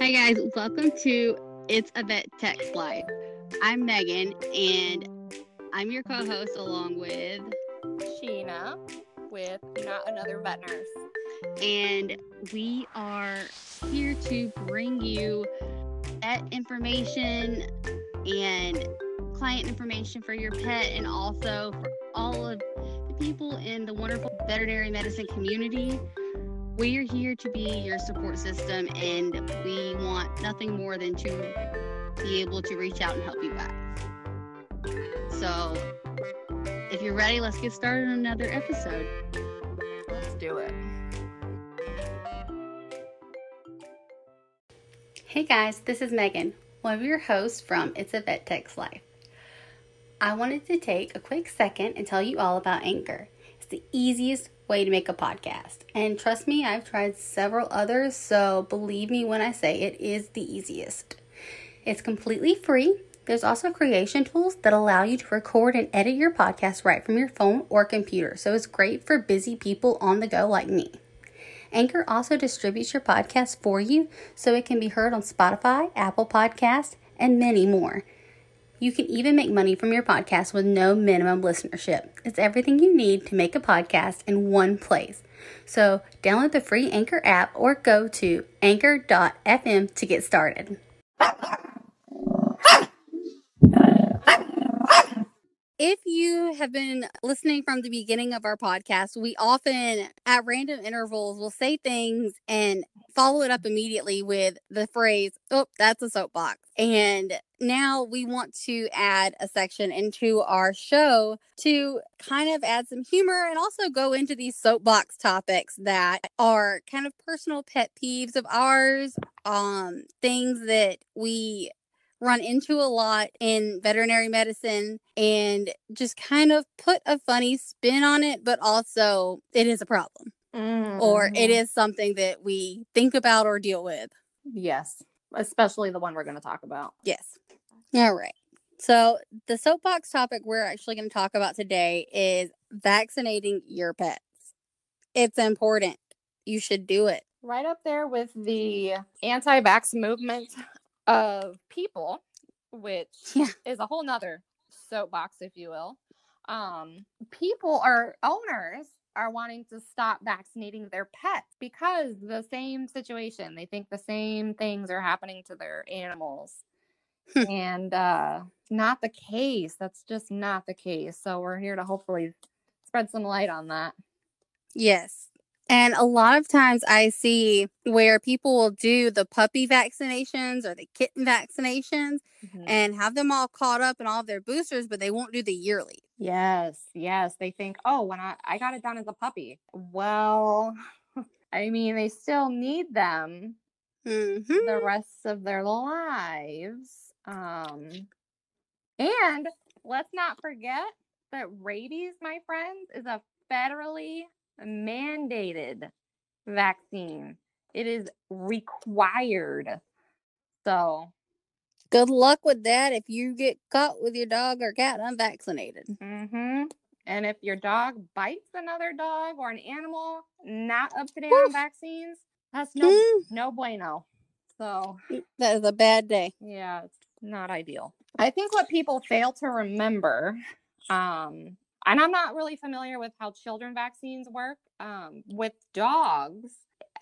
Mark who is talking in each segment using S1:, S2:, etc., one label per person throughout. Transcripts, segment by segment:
S1: Hi guys, welcome to It's a Vet Tech Life. I'm Megan and I'm your co-host along with
S2: Sheena with Not Another Vet Nurse.
S1: and we are here to bring you vet information and client information for your pet and also for all of the people in the wonderful veterinary medicine community. We are here to be your support system and we want nothing more than to be able to reach out and help you guys. So, if you're ready, let's get started on another episode.
S2: Let's do it.
S1: Hey guys, this is Megan, one of your hosts from It's a Vet Tech's Life. I wanted to take a quick second and tell you all about Anchor. The easiest way to make a podcast. And trust me, I've tried several others, so believe me when I say it is the easiest. It's completely free. There's also creation tools that allow you to record and edit your podcast right from your phone or computer, so it's great for busy people on the go like me. Anchor also distributes your podcast for you so it can be heard on Spotify, Apple Podcasts, and many more. You can even make money from your podcast with no minimum listenership. It's everything you need to make a podcast in one place. So, download the free Anchor app or go to anchor.fm to get started. If you have been listening from the beginning of our podcast, we often at random intervals will say things and follow it up immediately with the phrase, Oh, that's a soapbox. And now we want to add a section into our show to kind of add some humor and also go into these soapbox topics that are kind of personal pet peeves of ours, um, things that we run into a lot in veterinary medicine and just kind of put a funny spin on it, but also it is a problem or it
S2: Mhm.
S1: is something that we think about or deal with.
S2: Yes, especially the one we're going to talk about.
S1: Yes. All right. So, the soapbox topic we're actually going to talk about today is vaccinating your pets. It's important. You should do it.
S2: Right up there with the anti vax movement of people, which
S1: Yeah.
S2: is a whole nother soapbox, if you will. Um, people or owners are wanting to stop vaccinating their pets because the same situation. They think the same things are happening to their animals. And uh not the case. That's just not the case. So we're here to hopefully spread some light on that.
S1: Yes. And a lot of times I see where people will do the puppy vaccinations or the kitten vaccinations
S2: Mhm.
S1: and have them all caught up in all their boosters, but they won't do the yearly.
S2: Yes, yes. They think, oh, when I, I got it done as a puppy. Well, I mean, they still need them
S1: hmm
S2: the rest of their lives. Um, and let's not forget that rabies, my friends, is a federally mandated vaccine. It is required. So,
S1: Good luck with that if you get caught with your dog or cat unvaccinated.
S2: Mm-hmm. And if your dog bites another dog or an animal not up to date on vaccines, that's no
S1: Mm,
S2: no bueno. So
S1: that is a bad day.
S2: yeah, it's not ideal. I think what people fail to remember, um, and I'm not really familiar with how children vaccines work. Um, with dogs,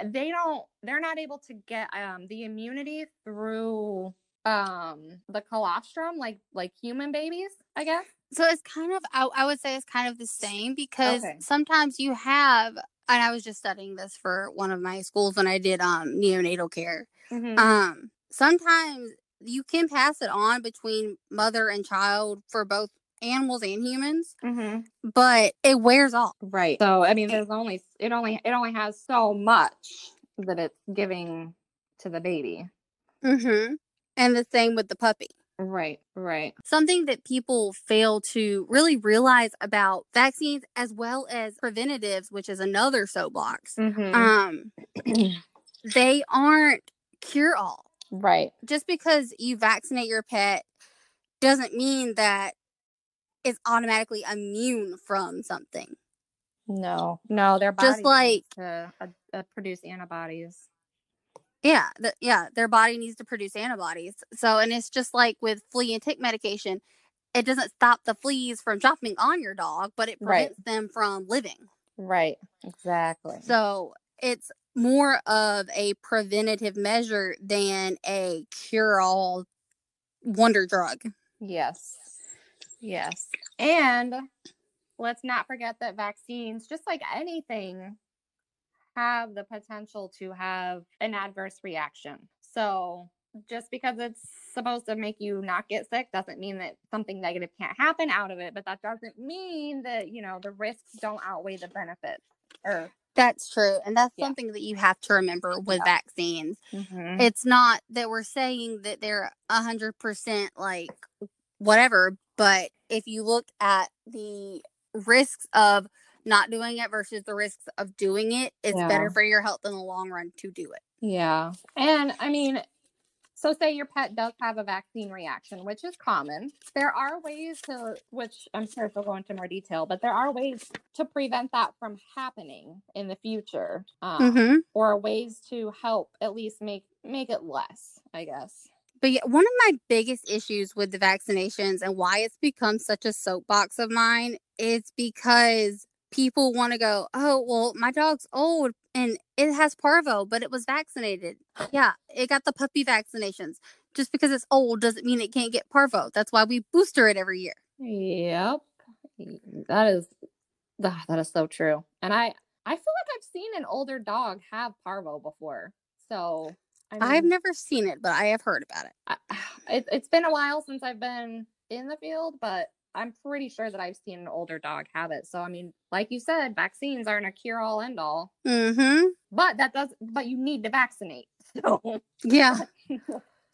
S2: they don't they're not able to get um the immunity through um the colostrum like like human babies, I guess.
S1: So it's kind of, I, I would say it's kind of the same because
S2: Okay.
S1: sometimes you have, and I was just studying this for one of my schools when I did um neonatal care.
S2: Mhm.
S1: Um, sometimes you can pass it on between mother and child for both animals and humans,
S2: Mhm.
S1: but it wears off.
S2: Right. So I mean, there's only it only it only has so much that it's giving to the baby.
S1: Mm-hmm. And the same with the puppy.
S2: Right. Right.
S1: Something that people fail to really realize about vaccines as well as preventatives, which is another soapbox.
S2: Mhm.
S1: Um, they aren't cure all.
S2: Right.
S1: Just because you vaccinate your pet doesn't mean that it's automatically immune from something.
S2: No. No. Their body
S1: Just like-
S2: to uh, uh, produce antibodies.
S1: Yeah, the, yeah, their body needs to produce antibodies. So, and it's just like with flea and tick medication, it doesn't stop the fleas from jumping on your dog, but it
S2: Right.
S1: prevents them from living.
S2: Right. Exactly.
S1: So, it's more of a preventative measure than a cure all wonder drug.
S2: Yes. Yes. And let's not forget that vaccines, just like anything, have the potential to have an adverse reaction. So just because it's supposed to make you not get sick doesn't mean that something negative can't happen out of it, but that doesn't mean that, you know, the risks don't outweigh the benefits. Or
S1: That's true. And that's
S2: Yeah.
S1: something that you have to remember with
S2: Yeah.
S1: vaccines.
S2: Mhm.
S1: It's not that we're saying that they're a hundred percent like whatever, but if you look at the risks of not doing it versus the risks of doing it, it's
S2: Yeah.
S1: better for your health in the long run to do it.
S2: Yeah. And I mean, so say your pet does have a vaccine reaction, which is common. There are ways to, which I'm sure we'll go into more detail, but there are ways to prevent that from happening in the future, um,
S1: Mm-hmm.
S2: or ways to help at least make make it less. I guess.
S1: But yeah, one of my biggest issues with the vaccinations and why it's become such a soapbox of mine is because people want to go, oh, well, my dog's old and it has parvo, but it was vaccinated. Yeah, it got the puppy vaccinations. Just because it's old doesn't mean it can't get parvo. That's why we booster it every year.
S2: Yep. That is ah, that is so true. And I I feel like I've seen an older dog have parvo before. So I
S1: I've never seen it, but I have heard about it.
S2: I, it, it's been a while since I've been in the field, but I'm pretty sure that I've seen an older dog have it. So I mean, like you said, vaccines aren't a cure all end all,
S1: Mm-hmm.
S2: but that does but you need to vaccinate. So
S1: Yeah.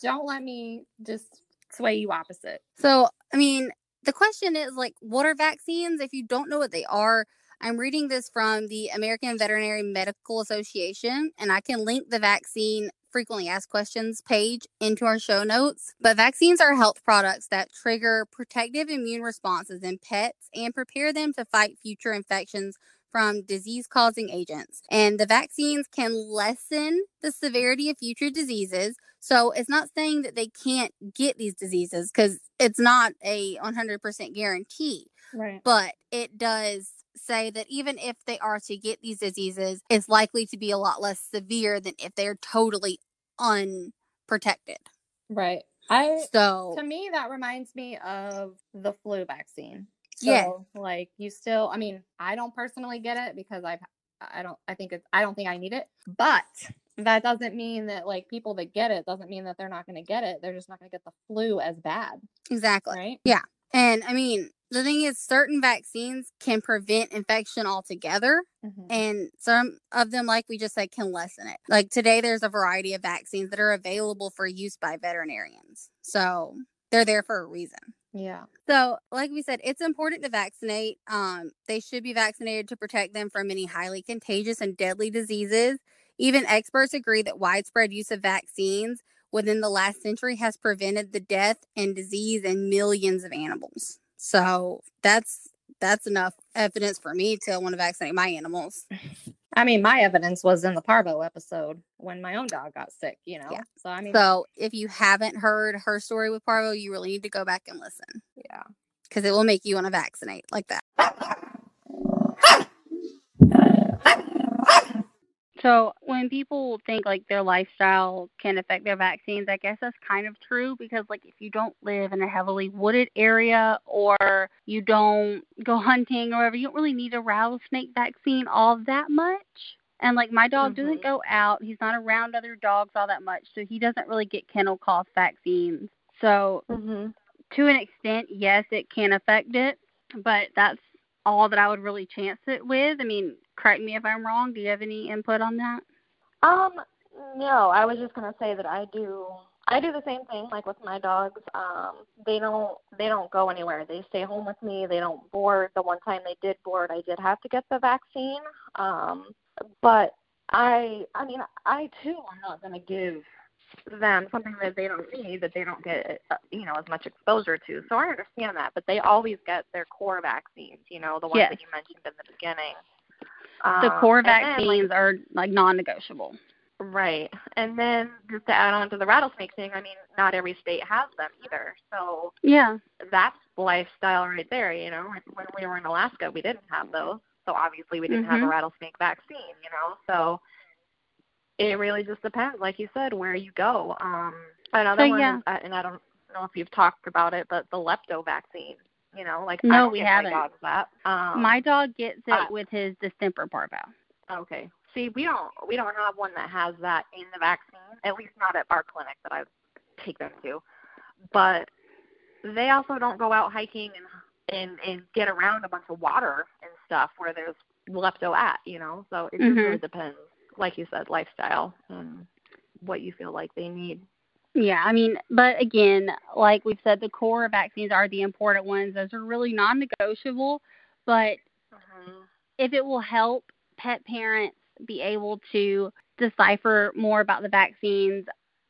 S2: don't let me just sway you opposite.
S1: So, I mean, the question is like, what are vaccines? If you don't know what they are, I'm reading this from the American Veterinary Medical Association, and I can link the vaccine frequently asked questions page into our show notes. But vaccines are health products that trigger protective immune responses in pets and prepare them to fight future infections from disease causing agents. And the vaccines can lessen the severity of future diseases. So it's not saying that they can't get these diseases because it's not a 100% guarantee,
S2: Right.
S1: but it does say that even if they are to get these diseases, it's likely to be a lot less severe than if they're totally unprotected.
S2: Right. I
S1: So,
S2: to me that reminds me of the flu vaccine. So,
S1: Yeah.
S2: like you still I mean, I don't personally get it because I've I don't I think it's I don't think I need it. But that doesn't mean that like people that get it doesn't mean that they're not going to get it. They're just not going to get the flu as bad,
S1: exactly.
S2: right? Yeah.
S1: And I mean, the thing is, certain vaccines can prevent infection altogether.
S2: Mhm.
S1: and some of them like we just said can lessen it like today there's a variety of vaccines that are available for use by veterinarians so they're there for a reason
S2: Yeah.
S1: so like we said it's important to vaccinate um they should be vaccinated to protect them from any highly contagious and deadly diseases even experts agree that widespread use of vaccines within the last century has prevented the death and disease in millions of animals so that's that's enough evidence for me to want to vaccinate my animals
S2: I mean, my evidence was in the Parvo episode when my own dog got sick, you know.
S1: Yeah.
S2: So I mean,
S1: So if you haven't heard her story with Parvo, you really need to go back and listen
S2: yeah.
S1: because it will make you want to vaccinate like that. So when people think like their lifestyle can affect their vaccines, I guess that's kind of true because like if you don't live in a heavily wooded area or you don't go hunting or whatever, you don't really need a rattlesnake vaccine all that much. And like my dog
S2: Mhm.
S1: doesn't go out, he's not around other dogs all that much, so he doesn't really get kennel cough vaccines. So
S2: Mm-hmm.
S1: to an extent, yes, it can affect it, but that's all that I would really chance it with. I mean, correct me if I'm wrong. Do you have any input on that?
S3: Um, no, I was just gonna say that I do. I do the same thing, like with my dogs. Um, they don't. They don't go anywhere. They stay home with me. They don't board. The one time they did board, I did have to get the vaccine. Um, but I. I mean, I too am not gonna give them something that they don't need that they don't get you know as much exposure to so i understand that but they always get their core vaccines you know the ones
S1: Yes.
S3: that you mentioned in the beginning
S1: The
S3: Um,
S1: core
S3: and then, like,
S1: vaccines are like non-negotiable.
S2: Right. And then just to add on to the rattlesnake thing, I mean, not every state has them either. So
S3: Yeah.
S2: that's lifestyle right there, you know. When we were in Alaska, we didn't have those. So obviously we didn't have a
S3: Mhm.
S2: rattlesnake vaccine, you know. So it really just depends, like you said, where you go. Um another
S3: So,
S2: one
S3: yeah.
S2: is, uh, and I don't know if you've talked about it, but the lepto vaccine, you know, like
S3: No, we haven't.
S2: my dogs that. Um
S3: My dog gets it
S2: uh,
S3: with his distemper parvo.
S2: Okay. See, we don't we don't have one that has that in the vaccine. At least not at our clinic that I take them to. But they also don't go out hiking and and and get around a bunch of water and stuff where there's lepto at, you know. So it just
S3: Mhm.
S2: really depends, like you said, lifestyle and what you feel like they need.
S3: Yeah, I mean, but again, like we've said, the core vaccines are the important ones. Those are really non negotiable. But
S2: Mm-hmm.
S3: if it will help pet parents be able to decipher more about the vaccines,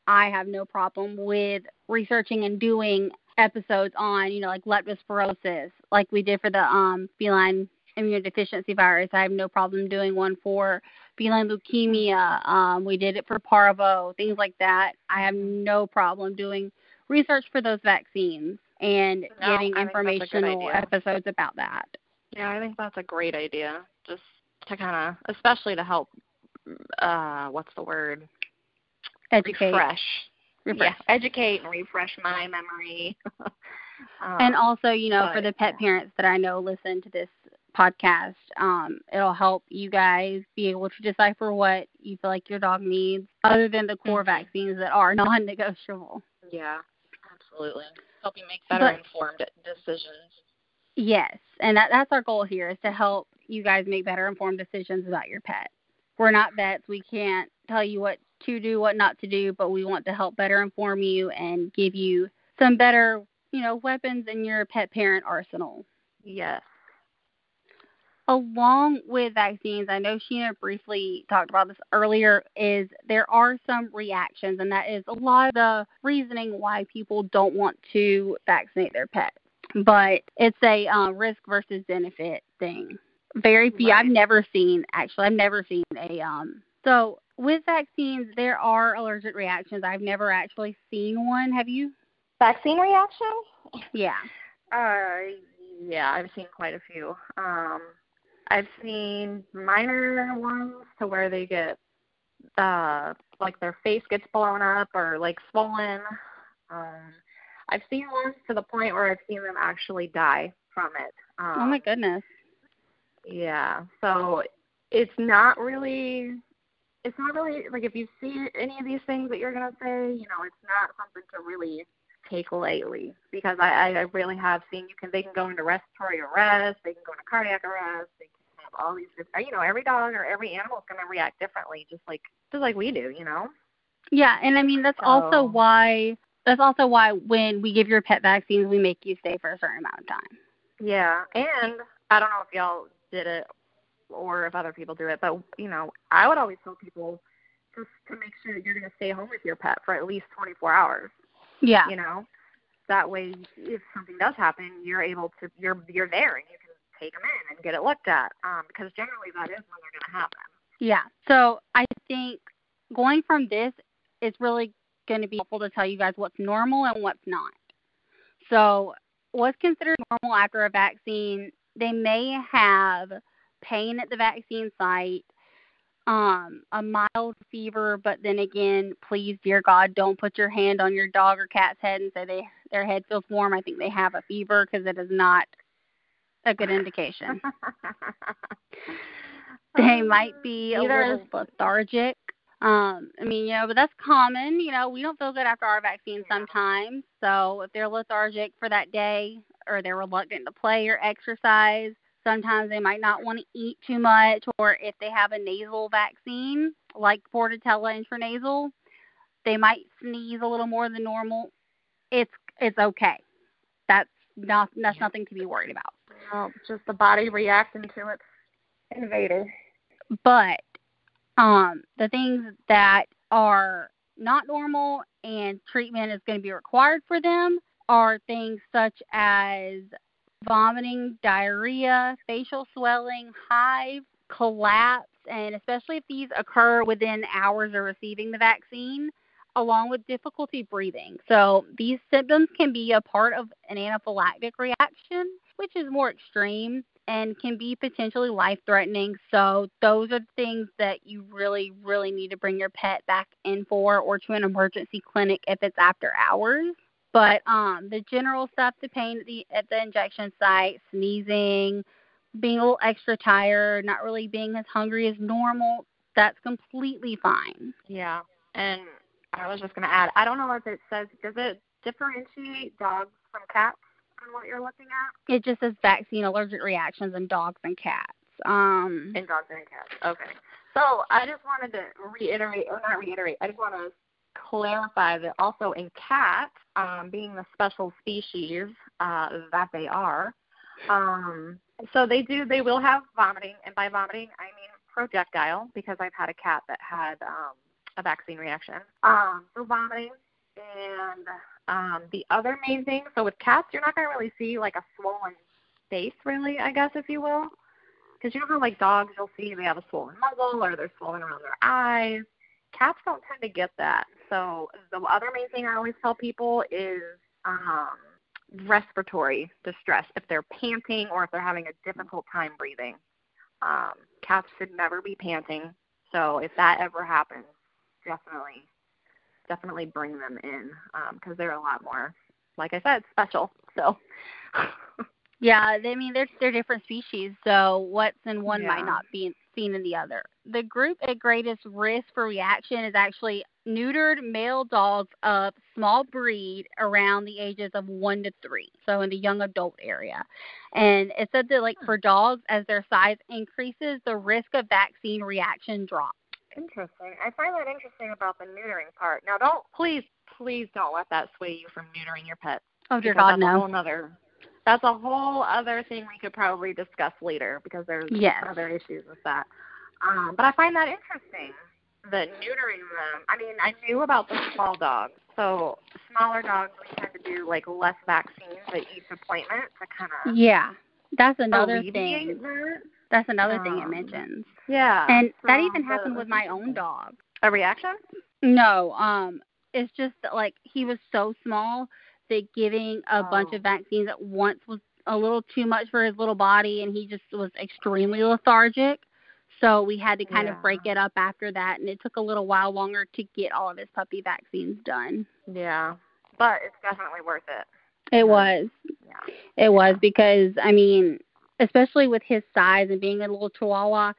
S3: I have no problem with researching and doing episodes on, you know, like leptospirosis, like we did for the um, feline immunodeficiency virus. I have no problem doing one for feline leukemia. Um, we did it for parvo, things like that. I have no problem doing research for those vaccines and
S2: No,
S3: getting
S2: I think that's a good
S3: informational episodes about that.
S2: Yeah, I think that's a great idea. Just to kind of, especially to help. Uh, what's the word?
S3: Educate.
S2: Refresh.
S3: refresh.
S2: Yeah, educate and refresh my memory. um,
S3: and also, you know, for the pet parents that I know listen to this podcast, um, it'll help you guys be able to decipher what you feel like your dog needs, other than the core
S2: Mhm.
S3: vaccines that are non-negotiable.
S2: yeah, absolutely. Help you make better
S3: But-
S2: informed decisions.
S3: Yes, and that that's our goal here is to help you guys make better informed decisions about your pet. We're not vets; we can't tell you what to do, what not to do, but we want to help better inform you and give you some better, you know, weapons in your pet parent arsenal.
S2: Yes.
S3: Along with vaccines, I know Sheena briefly talked about this earlier, is there are some reactions, and that is a lot of the reasoning why people don't want to vaccinate their pets. But it's a uh, risk versus benefit thing. Very few. I've never seen actually. I've never seen a um. So with vaccines, there are allergic reactions. I've never actually seen one. Have you?
S2: Vaccine reaction?
S3: Yeah.
S2: Uh, yeah, I've seen quite a few. Um, I've seen minor ones to where they get, uh, like their face gets blown up or like swollen. Um, I've seen ones to the point where I've seen them actually die from it. Um,
S3: oh my goodness.
S2: Yeah. So it's not really it's not really like if you see any of these things that you're gonna say, you know, it's not something to really take lightly because I, I really have seen you can they can go into respiratory arrest, they can go into cardiac arrest, they all these different you know, every dog or every animal is gonna react differently, just like just like we do, you know?
S3: Yeah, and I mean that's also why that's also why when we give your pet vaccines, we make you stay for a certain amount of time.
S2: Yeah, and I don't know if y'all did it or if other people do it, but you know, I would always tell people just to make sure that you're going to stay home with your pet for at least 24 hours.
S3: Yeah.
S2: You know, that way, if something does happen, you're able to you're you're there and you can take them in and get it looked at. Um, because generally that is when they're going to happen.
S3: Yeah. So I think going from this is really going to be helpful to tell you guys what's normal and what's not. So what's considered normal after a vaccine, they may have pain at the vaccine site, um, a mild fever, but then again, please, dear God, don't put your hand on your dog or cat's head and say they their head feels warm. I think they have a fever because it is not a good indication. they might be a
S2: Neither
S3: little lethargic. Um, I mean, you know, but that's common. You know, we don't feel good after our vaccine
S2: Yeah.
S3: sometimes. So if they're lethargic for that day or they're reluctant to play or exercise, sometimes they might not want to eat too much. Or if they have a nasal vaccine like Bordetella intranasal, they might sneeze a little more than normal. It's it's okay. That's not that's nothing to be worried about.
S2: No, just the body reacting to its invader.
S3: but um, the things that are not normal and treatment is going to be required for them are things such as vomiting, diarrhea, facial swelling, hives, collapse, and especially if these occur within hours of receiving the vaccine, along with difficulty breathing. So these symptoms can be a part of an anaphylactic reaction, which is more extreme and can be potentially life threatening. So those are things that you really, really need to bring your pet back in for or to an emergency clinic if it's after hours. But um, the general stuff, the pain at the at the injection site, sneezing, being a little extra tired, not really being as hungry as normal, that's completely fine.
S2: Yeah. And I was just going to add, I don't know if it says, does it differentiate dogs from cats on what you're looking at?
S3: It just says vaccine allergic reactions in dogs and cats. Um,
S2: in dogs and cats. Okay. So I just wanted to reiterate, or not reiterate, I just want to clarify that also in cats, um, being the special species uh, that they are, um, so they do. They will have vomiting, and by vomiting I mean projectile because I've had a cat that had um, a vaccine reaction. Um, so vomiting, and um, the other main thing. So with cats, you're not going to really see like a swollen face, really, I guess if you will, because you know how like dogs you'll see they have a swollen muzzle or they're swollen around their eyes. Cats don't tend to get that. So the other main thing I always tell people is um, respiratory distress, if they're panting or if they're having a difficult time breathing. Um, cats should never be panting. So if that ever happens, definitely, definitely bring them in because um, they're a lot more, like I said, special. So.
S3: yeah, I mean they're they're different species, so what's in one
S2: yeah.
S3: might not be seen in the other. The group at greatest risk for reaction is actually neutered male dogs of small breed around the ages of one to three, so in the young adult area. And it said that like for dogs, as their size increases, the risk of vaccine reaction drops.
S2: Interesting. I find that interesting about the neutering part. Now, don't please, please don't let that sway you from neutering your pets.
S3: Oh dear God,
S2: that's
S3: no.
S2: A whole other, that's a whole other thing we could probably discuss later because there's
S3: yes.
S2: other issues with that. Um, but I find that interesting the neutering them. I mean, I knew about the small dogs. So smaller dogs, we tend to do like less vaccines at each appointment to kind of
S3: yeah. That's another thing.
S2: That.
S3: That's another
S2: um,
S3: thing it mentions.
S2: Yeah.
S3: And that even happened with my own dog.
S2: A reaction?
S3: No, um, it's just that, like he was so small that giving a
S2: oh.
S3: bunch of vaccines at once was a little too much for his little body, and he just was extremely lethargic. So we had to kind
S2: yeah.
S3: of break it up after that, and it took a little while longer to get all of his puppy vaccines done.
S2: Yeah, but it's definitely worth it.
S3: It was.
S2: Yeah.
S3: It was because I mean, especially with his size and being a little Chihuahua,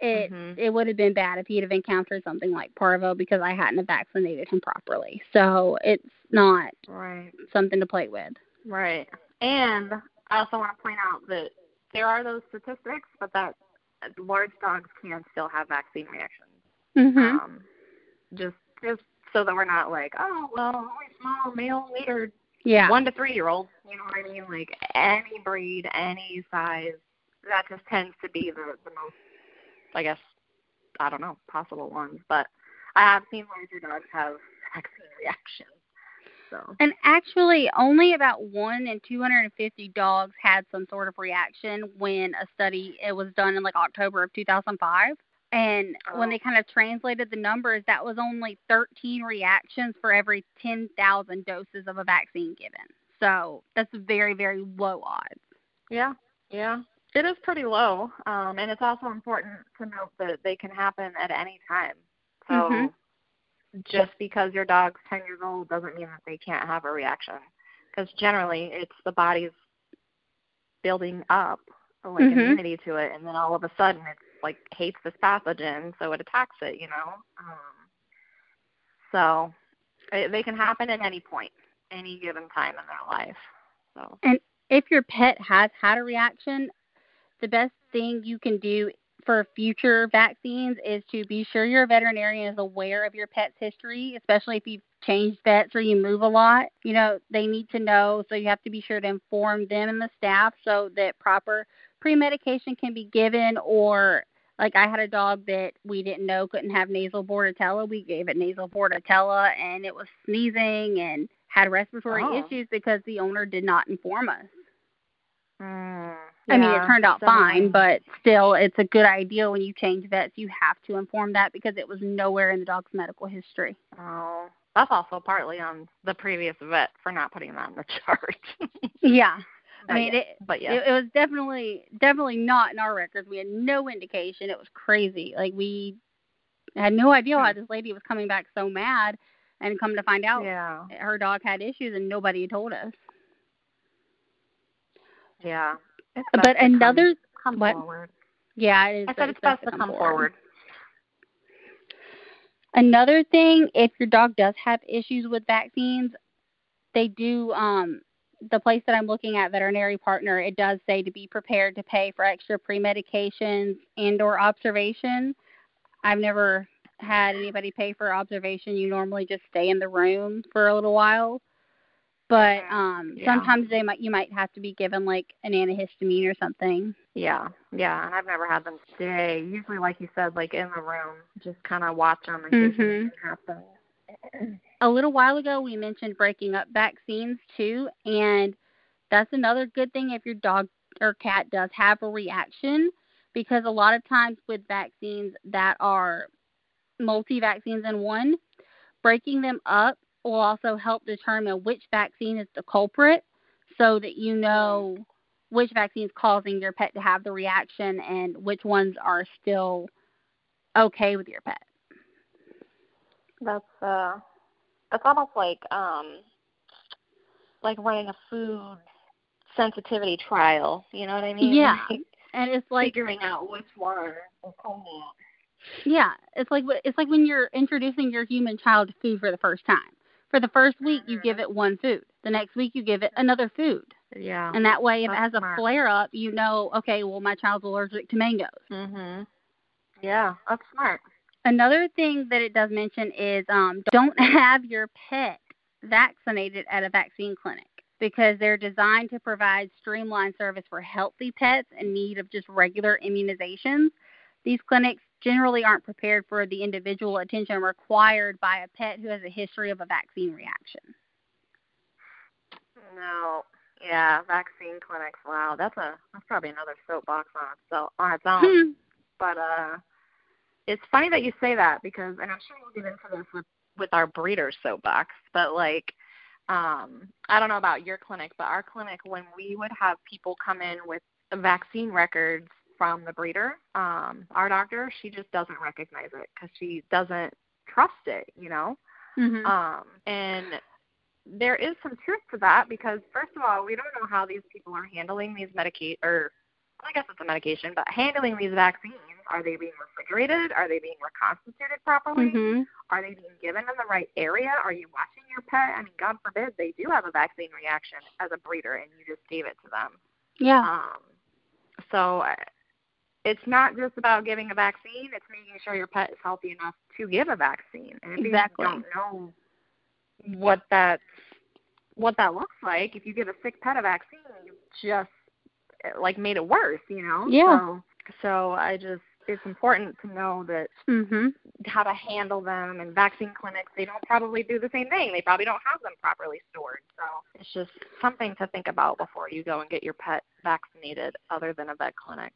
S3: it
S2: mm-hmm.
S3: it would have been bad if he'd have encountered something like parvo because I hadn't have vaccinated him properly. So it's not
S2: right
S3: something to play with.
S2: Right. And I also want to point out that there are those statistics, but that large dogs can still have vaccine reactions.
S3: Mm-hmm.
S2: Um, just just so that we're not like, oh well, only small male neutered
S3: yeah.
S2: one to three year olds. You know what I mean? Like any breed, any size, that just tends to be the the most, I guess, I don't know, possible ones. But I have seen larger dogs have vaccine reactions. So.
S3: And actually, only about one in 250 dogs had some sort of reaction when a study it was done in like October of 2005. And
S2: oh.
S3: when they kind of translated the numbers, that was only 13 reactions for every 10,000 doses of a vaccine given. So that's very, very low odds.
S2: Yeah, yeah. It is pretty low. Um, and it's also important to note that they can happen at any time. So
S3: mm-hmm
S2: just because your dog's 10 years old doesn't mean that they can't have a reaction. Because generally, it's the body's building up like
S3: mm-hmm.
S2: immunity to it, and then all of a sudden, it's like hates this pathogen, so it attacks it. You know, um, so it, they can happen at any point, any given time in their life. So.
S3: And if your pet has had a reaction, the best thing you can do for future vaccines is to be sure your veterinarian is aware of your pet's history, especially if you've changed vets or you move a lot. You know, they need to know, so you have to be sure to inform them and the staff so that proper pre medication can be given or like I had a dog that we didn't know couldn't have nasal bordetella. We gave it nasal bordetella and it was sneezing and had respiratory
S2: oh.
S3: issues because the owner did not inform us.
S2: Mm.
S3: I mean, it turned out
S2: definitely.
S3: fine, but still, it's a good idea when you change vets, you have to inform that because it was nowhere in the dog's medical history.
S2: Oh, that's also partly on the previous vet for not putting that in the chart.
S3: Yeah. I mean,
S2: yeah,
S3: it,
S2: but yeah,
S3: it, it was definitely definitely not in our records. We had no indication. It was crazy. Like we had no idea why this lady was coming back so mad, and come to find out,
S2: yeah,
S3: her dog had issues and nobody told us.
S2: yeah.
S3: But
S2: to come-
S3: another,
S2: come,
S3: what?
S2: forward.
S3: yeah, it is.
S2: I said it's best to come forward.
S3: Another thing, if your dog does have issues with vaccines, they do. Um, the place that I'm looking at, veterinary partner, it does say to be prepared to pay for extra pre-medications and/or observation. I've never had anybody pay for observation. You normally just stay in the room for a little while, but um,
S2: Yeah.
S3: sometimes they might you might have to be given like an antihistamine or something.
S2: Yeah, yeah, and I've never had them stay. Usually, like you said, like in the room, just kind of watch them in case
S3: Mhm.
S2: anything happens.
S3: A little while ago we mentioned breaking up vaccines too and that's another good thing if your dog or cat does have a reaction because a lot of times with vaccines that are multi vaccines in one breaking them up will also help determine which vaccine is the culprit so that you know which vaccine is causing your pet to have the reaction and which ones are still okay with your pet
S2: That's uh, that's almost like um, like running a food sensitivity trial. You know what I mean?
S3: Yeah.
S2: Like,
S3: and it's like
S2: figuring out which one is coming.
S3: Yeah, it's like it's like when you're introducing your human child to food for the first time. For the first week, you give it one food. The next week, you give it another food,
S2: Yeah.
S3: and that way, if it has a flare up, you know, okay, well, my child's allergic to mangoes.
S2: Mhm. Yeah, that's smart.
S3: Another thing that it does mention is um, don't have your pet vaccinated at a vaccine clinic because they're designed to provide streamlined service for healthy pets in need of just regular immunizations. These clinics generally aren't prepared for the individual attention required by a pet who has a history of a vaccine reaction.
S2: No. Yeah, vaccine clinics. Wow, that's a that's probably another soapbox on itself on its own.
S3: Hmm.
S2: But uh, it's funny that you say that because, and I'm sure we'll get into this with with our breeder soapbox. But like, um, I don't know about your clinic, but our clinic, when we would have people come in with vaccine records from the breeder, um, our doctor, she just doesn't recognize it because she doesn't trust it. You know.
S3: Mhm.
S2: Um, and there is some truth to that because first of all, we don't know how these people are handling these medicate or I guess it's a medication, but handling these vaccines. Are they being refrigerated? Are they being reconstituted properly?
S3: Mhm.
S2: Are they being given in the right area? Are you watching your pet? I mean, God forbid they do have a vaccine reaction as a breeder and you just gave it to them.
S3: Yeah.
S2: Um, so it's not just about giving a vaccine; it's making sure your pet is healthy enough to give a vaccine. And if
S3: Exactly.
S2: you don't know what that what that looks like, if you give a sick pet a vaccine, you just like made it worse, you know.
S3: Yeah.
S2: So, so I just it's important to know that
S3: Mhm.
S2: how to handle them and vaccine clinics they don't probably do the same thing they probably don't have them properly stored so it's just something to think about before you go and get your pet vaccinated other than a vet clinic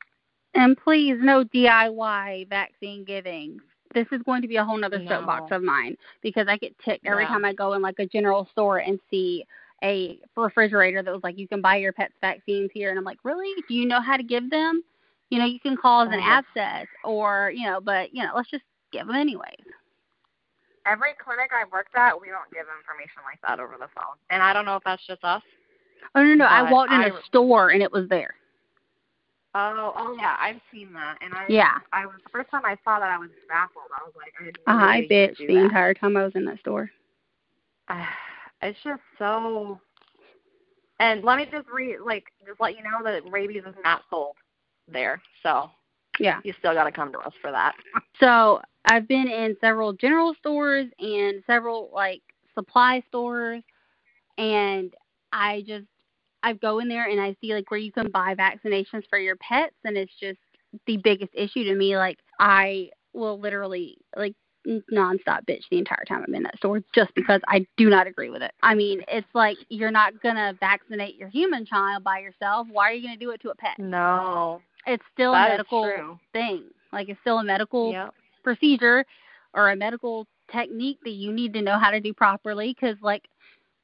S3: And please, no DIY vaccine giving. This is going to be a whole nother soapbox of mine because I get ticked every
S2: Yeah.
S3: time I go in like a general store and see a refrigerator that was like, you can buy your pet's vaccines here. And I'm like, really? Do you know how to give them? You know, you can cause an abscess or, you know, but, you know, let's just give them anyways.
S2: every clinic i've worked at we don't give information like that over the phone and i don't know if that's just us
S3: Oh, no, no. I walked in
S2: I-
S3: a store and it was there.
S2: oh oh yeah i've seen that and i
S3: Yeah.
S2: i was the first time i saw that i was baffled i was like i had uh-huh, no
S3: I
S2: idea you could
S3: bitched the
S2: that.
S3: entire time I was in that store.
S2: it's just so and let me just re like just let you know that rabies is not sold there so
S3: Yeah.
S2: you still got to come to us for that
S3: So I've been in several general stores and several like supply stores, and I just I go in there and I see like where you can buy vaccinations for your pets, and it's just the biggest issue to me. Like I will literally like nonstop bitch the entire time I'm in that store just because I do not agree with it. I mean, it's like you're not gonna vaccinate your human child by yourself. Why are you gonna do it to a pet?
S2: No,
S3: It's still
S2: that
S3: a medical thing. Like it's still a medical
S2: Yep.
S3: procedure or a medical technique that you need to know how to do properly. Because like,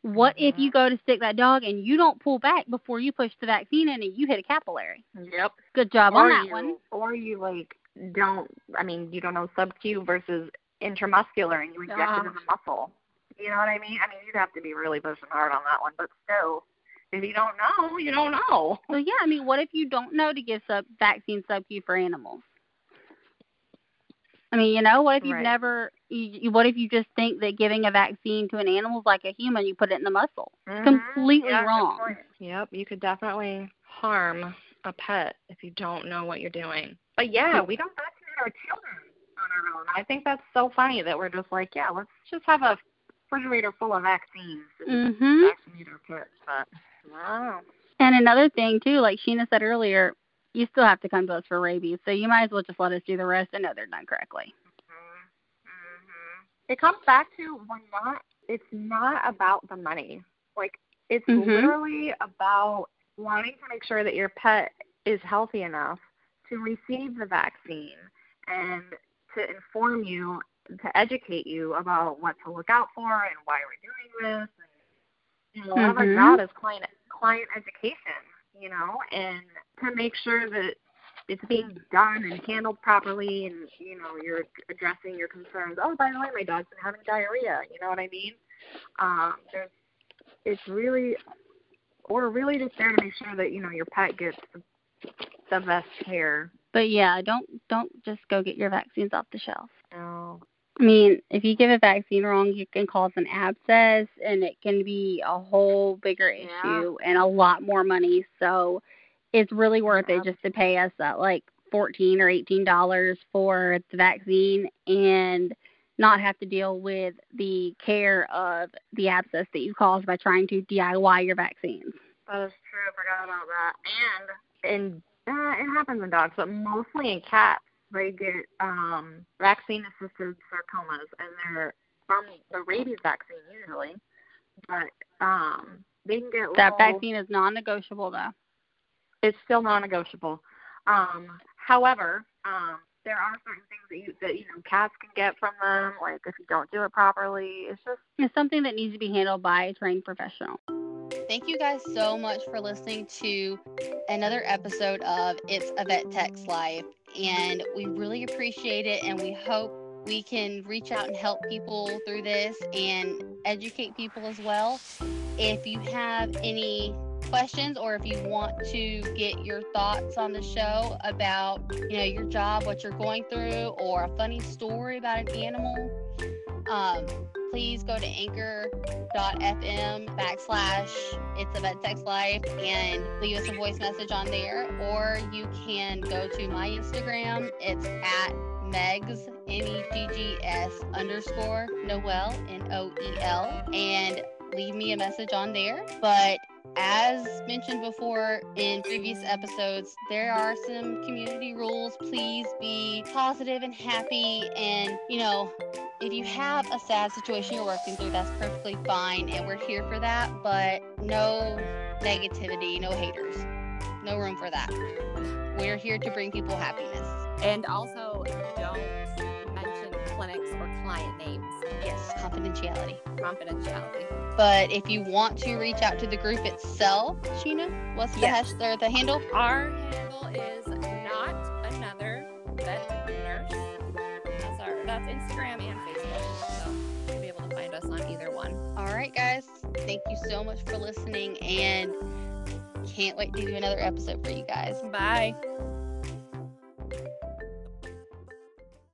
S3: what if
S2: Mhm.
S3: you go to stick that dog and you don't pull back before you push the vaccine in and you hit a capillary?
S2: Yep.
S3: Good job
S2: or
S3: on that
S2: you,
S3: one.
S2: Or you like don't. I mean, you don't know sub Q versus intramuscular, and you inject
S3: Ah.
S2: it in the muscle. You know what I mean? I mean, you'd have to be really pushing hard on that one, but still, if you don't know, you don't know.
S3: So yeah, I mean, what if you don't know to give sub vaccine sub Q for animals? I mean, you know, what if you've
S2: Right.
S3: never? You, what if you just think that giving a vaccine to an animal is like a human? You put it in the muscle.
S2: Mhm.
S3: Completely
S2: Yeah,
S3: wrong.
S2: Yep, you could definitely harm a pet if you don't know what you're doing. But yeah, we don't vaccinate our children on our own. I think that's so funny that we're just like, yeah, let's just have a refrigerator full of vaccines and
S3: Mhm.
S2: vaccinate our pets. But wow.
S3: And another thing too, like Sheena said earlier, you still have to come to us for rabies, so you might as well just let us do the rest and know they're done correctly.
S2: hmm It comes back to we're not. It's not about the money. Like it's
S3: Mhm.
S2: literally about wanting to make sure that your pet is healthy enough to receive the vaccine and to inform you, to educate you about what to look out for and why we're doing this. And you know, a lot of our job is client client education. You know, and to make sure that it's being done and handled properly and you know you're addressing your concerns oh by the way my dog's been having diarrhea you know what i mean um there's it's really we're really just there to make sure that you know your pet gets the, the best care
S3: But yeah, don't don't just go get your vaccines off the shelf. I mean, if you give a vaccine wrong, you can cause an abscess, and it can be a whole bigger
S2: Yeah.
S3: issue and a lot more money. So it's really worth it just to pay us that like fourteen or eighteen dollars for the vaccine and not have to deal with the care of the abscess that you caused by trying to DIY your vaccines.
S2: that is true i forgot about that and and uh, it happens in dogs but mostly in cats they get um vaccine assisted sarcomas and they're from the rabies vaccine usually but um they can get
S3: That
S2: little-
S3: vaccine is non-negotiable though.
S2: it's still non-negotiable. Um, however, um, there are certain things that you that you know cats can get from them, like if you don't do it properly. It's just
S3: It's something that needs to be handled by a trained professional. Thank you guys so much for listening to another episode of It's a Vet Tech's Life. And we really appreciate it. And we hope we can reach out and help people through this and educate people as well. If you have any questions or if you want to get your thoughts on the show about you know your job what you're going through or a funny story about an animal um, please go to anchor.fm backslash it's a vet tech's life and leave us a voice message on there. Or you can go to my instagram. It's at megs m-e-g-g-s underscore noel n-o-e-l and leave me a message on there. But as mentioned before in previous episodes, there are some community rules. Please be positive and happy. And, you know, if you have a sad situation you're working through, that's perfectly fine. And we're here for that. But no negativity, no haters. No room for that. We're here to bring people happiness.
S1: And also, don't clinics or client names.
S3: Yes, confidentiality.
S1: Confidentiality.
S3: But if you want to reach out to the group itself, Sheena, what's the
S1: Yes.
S3: hash or the handle?
S1: Our handle is not another vet nurse. That's our that's Instagram and Facebook. So you'll be able to find us on either one.
S3: All right, guys. Thank you so much for listening and can't wait to do another episode for you guys.
S1: Bye.